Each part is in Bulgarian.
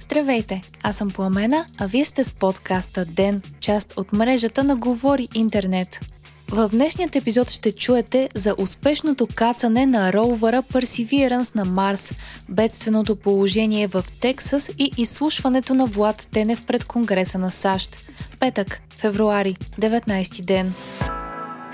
Здравейте, аз съм Пламена, а вие сте с подкаста ДЕН, част от мрежата на Говори Интернет. В днешният епизод ще чуете за успешното кацане на роувъра Perseverance на Марс, бедственото положение в Тексас и изслушването на Влад Тенев пред Конгреса на САЩ. Петък, февруари, 19 ден.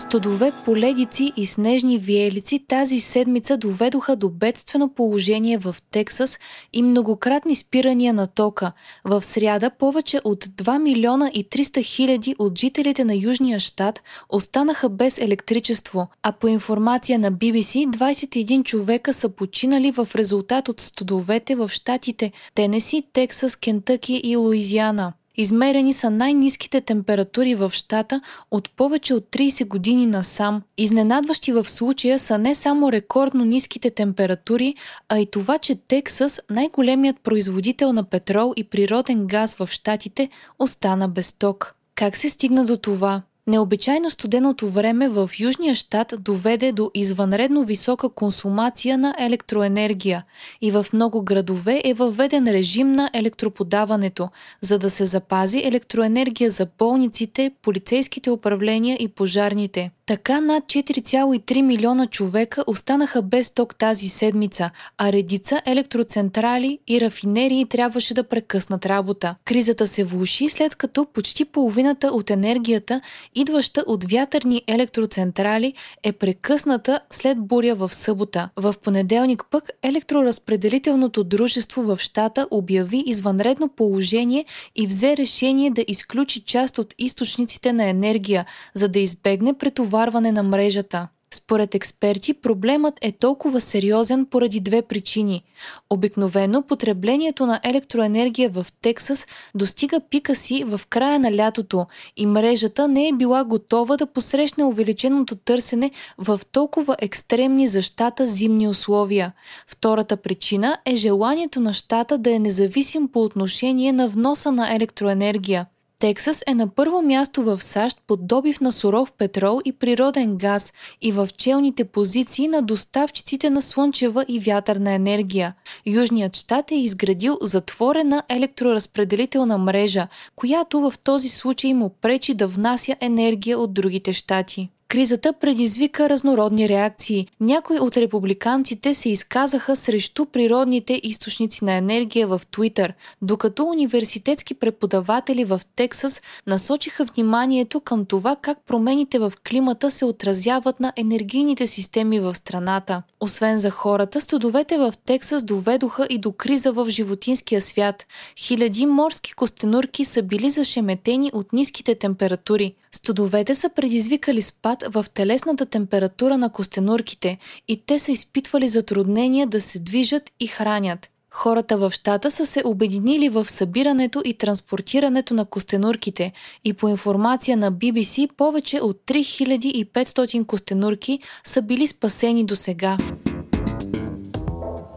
Студове, поледици и снежни виелици тази седмица доведоха до бедствено положение в Тексас и многократни спирания на тока. В сряда повече от 2 милиона и 300 хиляди от жителите на Южния щат останаха без електричество, а по информация на BBC 21 човека са починали в резултат от студовете в щатите Тенеси, Тексас, Кентъки и Луизиана. Измерени са най-низките температури в щата от повече от 30 години насам. Изненадващи в случая са не само рекордно ниските температури, а и това, че Тексас, най-големият производител на петрол и природен газ в щатите, остана без ток. Как се стигна до това? Необичайно студеното време в Южния щат доведе до извънредно висока консумация на електроенергия и в много градове е въведен режим на електроподаването, за да се запази електроенергия за болниците, полицейските управления и пожарните. Така над 4,3 милиона човека останаха без ток тази седмица, а редица електроцентрали и рафинерии трябваше да прекъснат работа. Кризата се влуши след като почти половината от енергията, идваща от вятърни електроцентрали, е прекъсната след буря в събота. В понеделник пък електроразпределителното дружество в щата обяви извънредно положение и взе решение да изключи част от източниците на енергия, за да избегне претоварването натоварване на мрежата. Според експерти, проблемът е толкова сериозен поради две причини. Обикновено потреблението на електроенергия в Тексас достига пика си в края на лятото и мрежата не е била готова да посрещне увеличеното търсене в толкова екстремни за щата зимни условия. Втората причина е желанието на щата да е независим по отношение на вноса на електроенергия. Тексас е на първо място в САЩ под добив на суров петрол и природен газ и в челните позиции на доставчиците на слънчева и вятърна енергия. Южният щат е изградил затворена електроразпределителна мрежа, която в този случай му пречи да внася енергия от другите щати. Кризата предизвика разнородни реакции. Някои от републиканците се изказаха срещу природните източници на енергия в Твитър, докато университетски преподаватели в Тексас насочиха вниманието към това как промените в климата се отразяват на енергийните системи в страната. Освен за хората, студовете в Тексас доведоха и до криза в животинския свят. Хиляди морски костенурки са били зашеметени от ниските температури. Студовете са предизвикали спад в телесната температура на костенурките и те са изпитвали затруднения да се движат и хранят. Хората в щата са се обединили в събирането и транспортирането на костенурките и по информация на BBC повече от 3500 костенурки са били спасени до сега.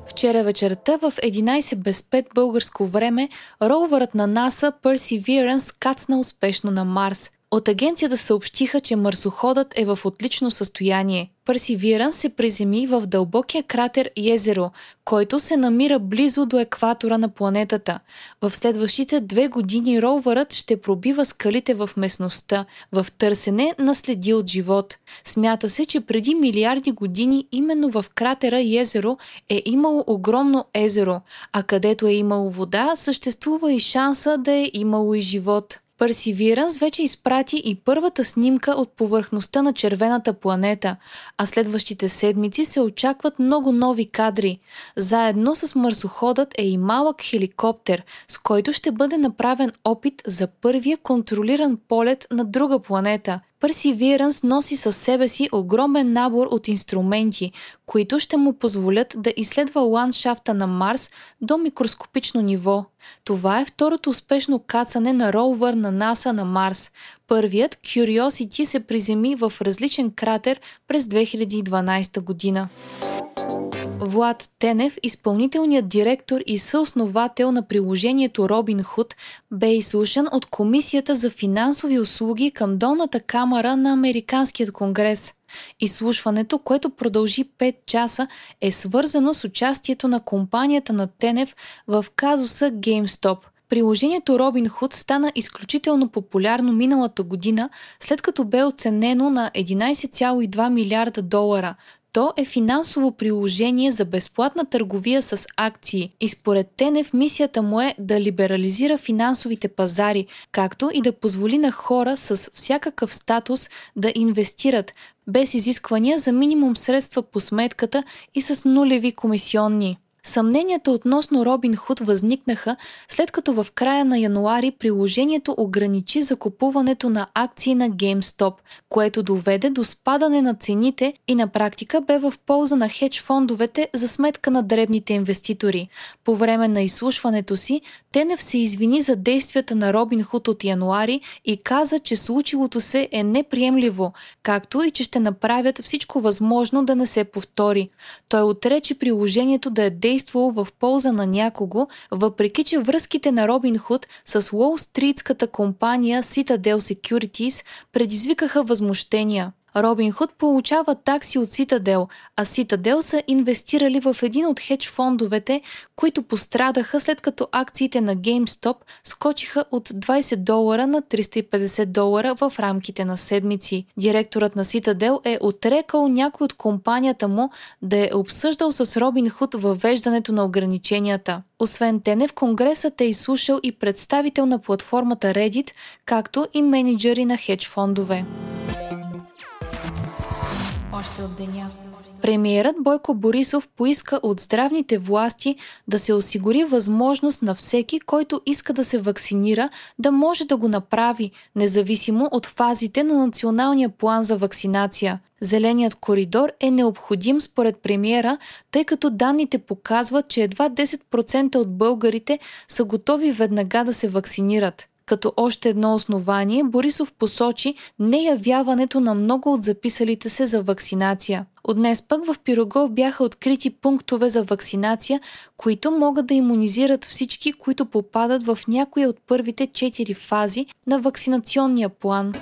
Вчера вечерта в 11 без 5 българско време роувърът на НАСА Perseverance кацна успешно на Марс. От агенцията съобщиха, че марсоходът е в отлично състояние. Персивиран се приземи в дълбокия кратер Езеро, който се намира близо до екватора на планетата. В следващите две години ровърът ще пробива скалите в местността, в търсене на следи от живот. Смята се, че преди милиарди години именно в кратера Езеро е имало огромно езеро, а където е имало вода, съществува и шанса да е имало и живот. Perseverance вече изпрати и първата снимка от повърхността на червената планета, а следващите седмици се очакват много нови кадри. Заедно с марсоходът е и малък хеликоптер, с който ще бъде направен опит за първия контролиран полет на друга планета – Perseverance носи със себе си огромен набор от инструменти, които ще му позволят да изследва ландшафта на Марс до микроскопично ниво. Това е второто успешно кацане на роувър на НАСА на Марс. Първият, Curiosity, се приземи в различен кратер през 2012 година. Влад Тенев, изпълнителният директор и съосновател на приложението Robinhood, бе изслушан от Комисията за финансови услуги към долната камера на Американският конгрес. Изслушването, което продължи 5 часа, е свързано с участието на компанията на Тенев в казуса GameStop – Приложението Robinhood стана изключително популярно миналата година, след като бе оценено на 11,2 милиарда долара. То е финансово приложение за безплатна търговия с акции и според Тенев мисията му е да либерализира финансовите пазари, както и да позволи на хора с всякакъв статус да инвестират, без изисквания за минимум средства по сметката и с нулеви комисионни. Съмненията относно Робин Худ възникнаха след като в края на януари приложението ограничи закупуването на акции на GameStop, което доведе до спадане на цените и на практика бе в полза на хедж фондовете за сметка на дребните инвеститори. По време на изслушването си, Тенев се извини за действията на Робин Худ от януари и каза, че случилото се е неприемливо, както и че ще направят всичко възможно да не се повтори. Той отрече приложението да е действие действало в полза на някого, въпреки че връзките на Робин Худ с Уолстритската компания Citadel Securities предизвикаха възмущения. Робин Худ получава такси от Citadel, а Citadel са инвестирали в един от хедж фондовете, които пострадаха след като акциите на GameStop скочиха от 20 долара на 350 долара в рамките на седмици. Директорът на Citadel е отрекал някой от компанията му да е обсъждал с Робин Худ въвеждането на ограниченията. Освен Тенев, Конгресът е изслушал и представител на платформата Reddit, както и менеджери на хедж фондове още от деня. Премиерът Бойко Борисов поиска от здравните власти да се осигури възможност на всеки, който иска да се вакцинира, да може да го направи, независимо от фазите на националния план за вакцинация. Зеленият коридор е необходим според премиера, тъй като данните показват, че едва 10% от българите са готови веднага да се вакцинират. Като още едно основание, Борисов посочи неявяването на много от записалите се за вакцинация. От днес пък в Пирогов бяха открити пунктове за вакцинация, които могат да иммунизират всички, които попадат в някоя от първите четири фази на вакцинационния план.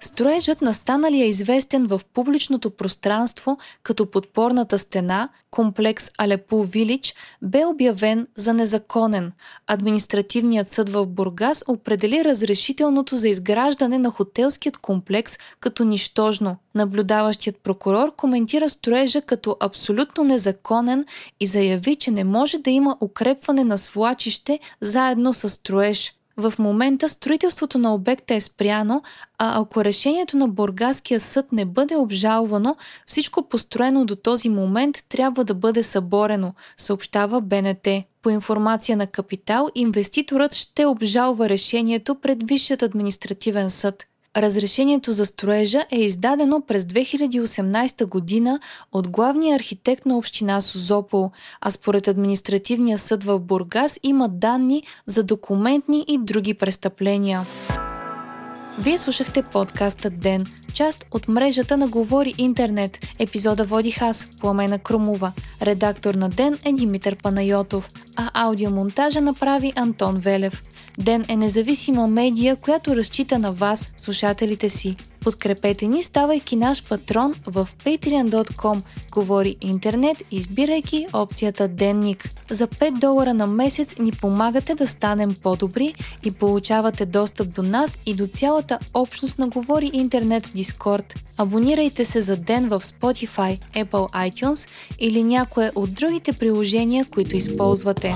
Строежът на станалия известен в публичното пространство като подпорната стена, комплекс Алепу Вилич, бе обявен за незаконен. Административният съд в Бургас определи разрешителното за изграждане на хотелският комплекс като нищожно. Наблюдаващият прокурор коментира строежа като абсолютно незаконен и заяви, че не може да има укрепване на свлачище заедно с строеж. В момента строителството на обекта е спряно, а ако решението на Бургаския съд не бъде обжалвано, всичко построено до този момент трябва да бъде съборено, съобщава БНТ. По информация на Капитал, инвеститорът ще обжалва решението пред Висшият административен съд. Разрешението за строежа е издадено през 2018 година от главния архитект на община Созопол, а според административния съд в Бургас има данни за документни и други престъпления. Вие слушахте подкаста Ден, част от мрежата на Говори Интернет. Епизода водих аз, Пламена Крумова. Редактор на Ден е Димитър Панайотов, а аудиомонтажа направи Антон Велев. Ден е независима медия, която разчита на вас, слушателите си. Подкрепете ни, ставайки наш патрон в patreon.com. Говори интернет, избирайки опцията Денник. За 5 долара на месец ни помагате да станем по-добри и получавате достъп до нас и до цялата общност на Говори интернет в Discord. Абонирайте се за ден в Spotify, Apple iTunes или някое от другите приложения, които използвате.